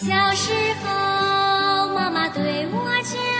小时候妈妈对我讲